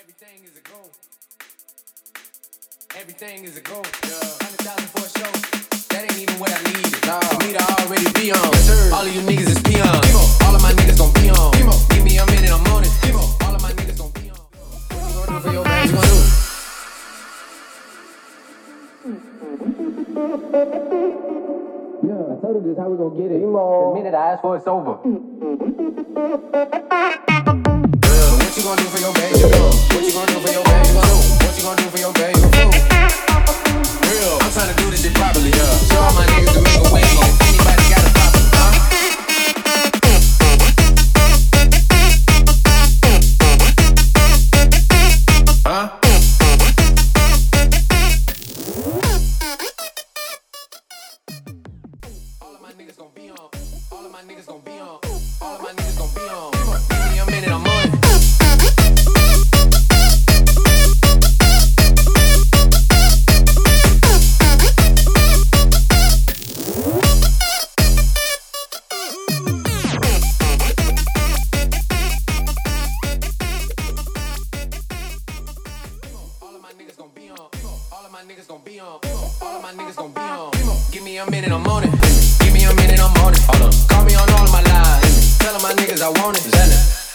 Everything is a go. Everything is a go. Hundred thousand for a show. That ain't even what I need. For me to already be on. All of you niggas is peons. All of my niggas gon' be on. Give me a minute, I'm on it. All of my niggas gon' be on. What you gonna do for your man? What you gonna do? Yeah, I told her this how we gonna get it. The minute I ask for it's over. Yeah, what you gonna do for your niggas gon' be on. All of my niggas gon' be on. Give me a minute, I'm on it. Give me a minute, I'm on it. Hold up. Call me on all of my lines. Tell my niggas I want it.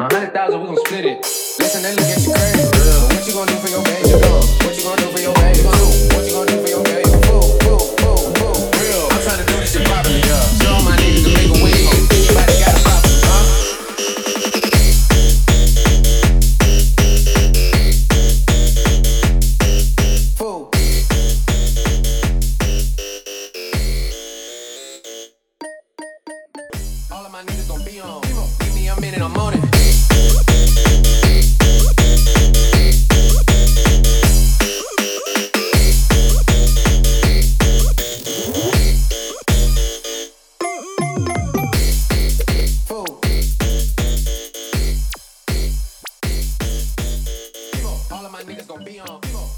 A hundred thousand, we gon' split it. Listen, they look at you crazy. What you gon' do for your baby? What you gon' do for your baby? What you gon' do for your baby? Fool, fool, fool, fool. Real. I'm do this my niggas make a win. Everybody got a problem. All of my niggas gon' be on. Give me a minute, I'm on it.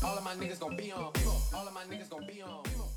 All of my niggas gon' be on. All of my niggas gon' be on.